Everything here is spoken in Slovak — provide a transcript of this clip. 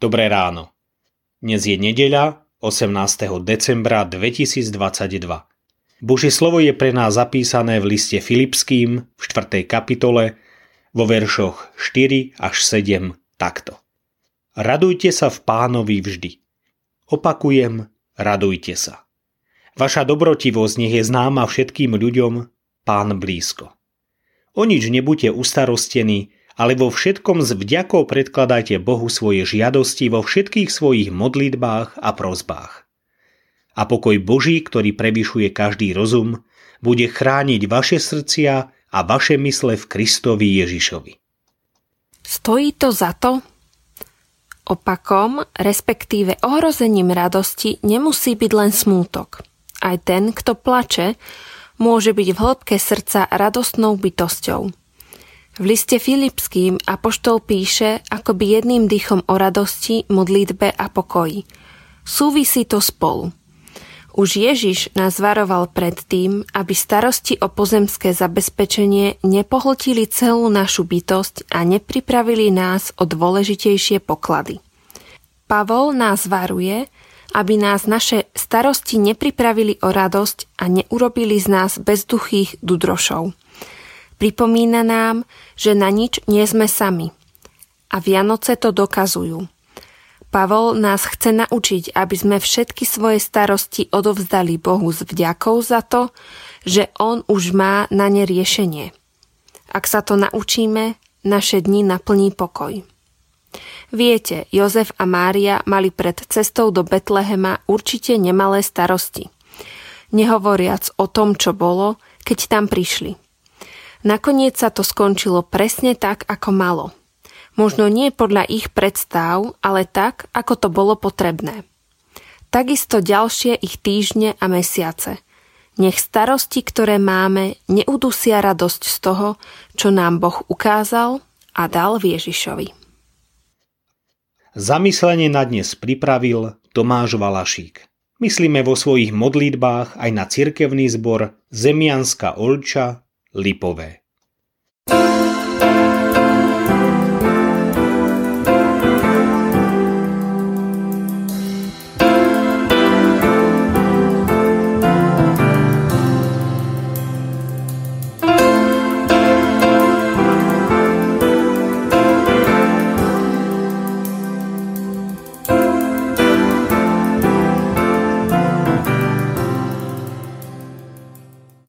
Dobré ráno. Dnes je nedeľa 18. decembra 2022. Božie slovo je pre nás zapísané v liste Filipským v 4. kapitole vo veršoch 4 až 7 takto. Radujte sa v pánovi vždy. Opakujem, radujte sa. Vaša dobrotivosť nech je známa všetkým ľuďom, pán blízko. O nič nebuďte ustarostení, ale vo všetkom s vďakou predkladajte Bohu svoje žiadosti vo všetkých svojich modlitbách a prozbách. A pokoj Boží, ktorý prevyšuje každý rozum, bude chrániť vaše srdcia a vaše mysle v Kristovi Ježišovi. Stojí to za to? Opakom, respektíve ohrozením radosti, nemusí byť len smútok. Aj ten, kto plače, môže byť v hĺbke srdca radostnou bytosťou – v liste Filipským Apoštol píše akoby jedným dýchom o radosti, modlitbe a pokoji. Súvisí to spolu. Už Ježiš nás varoval pred tým, aby starosti o pozemské zabezpečenie nepohltili celú našu bytosť a nepripravili nás o dôležitejšie poklady. Pavol nás varuje, aby nás naše starosti nepripravili o radosť a neurobili z nás bezduchých dudrošov. Pripomína nám, že na nič nie sme sami. A Vianoce to dokazujú. Pavol nás chce naučiť, aby sme všetky svoje starosti odovzdali Bohu s vďakou za to, že On už má na ne riešenie. Ak sa to naučíme, naše dni naplní pokoj. Viete, Jozef a Mária mali pred cestou do Betlehema určite nemalé starosti. Nehovoriac o tom, čo bolo, keď tam prišli. Nakoniec sa to skončilo presne tak, ako malo. Možno nie podľa ich predstav, ale tak, ako to bolo potrebné. Takisto ďalšie ich týždne a mesiace. Nech starosti, ktoré máme, neudusia radosť z toho, čo nám Boh ukázal a dal Ježišovi. Zamyslenie na dnes pripravil Tomáš Valašík. Myslíme vo svojich modlitbách aj na cirkevný zbor Zemianska Olča Lipové.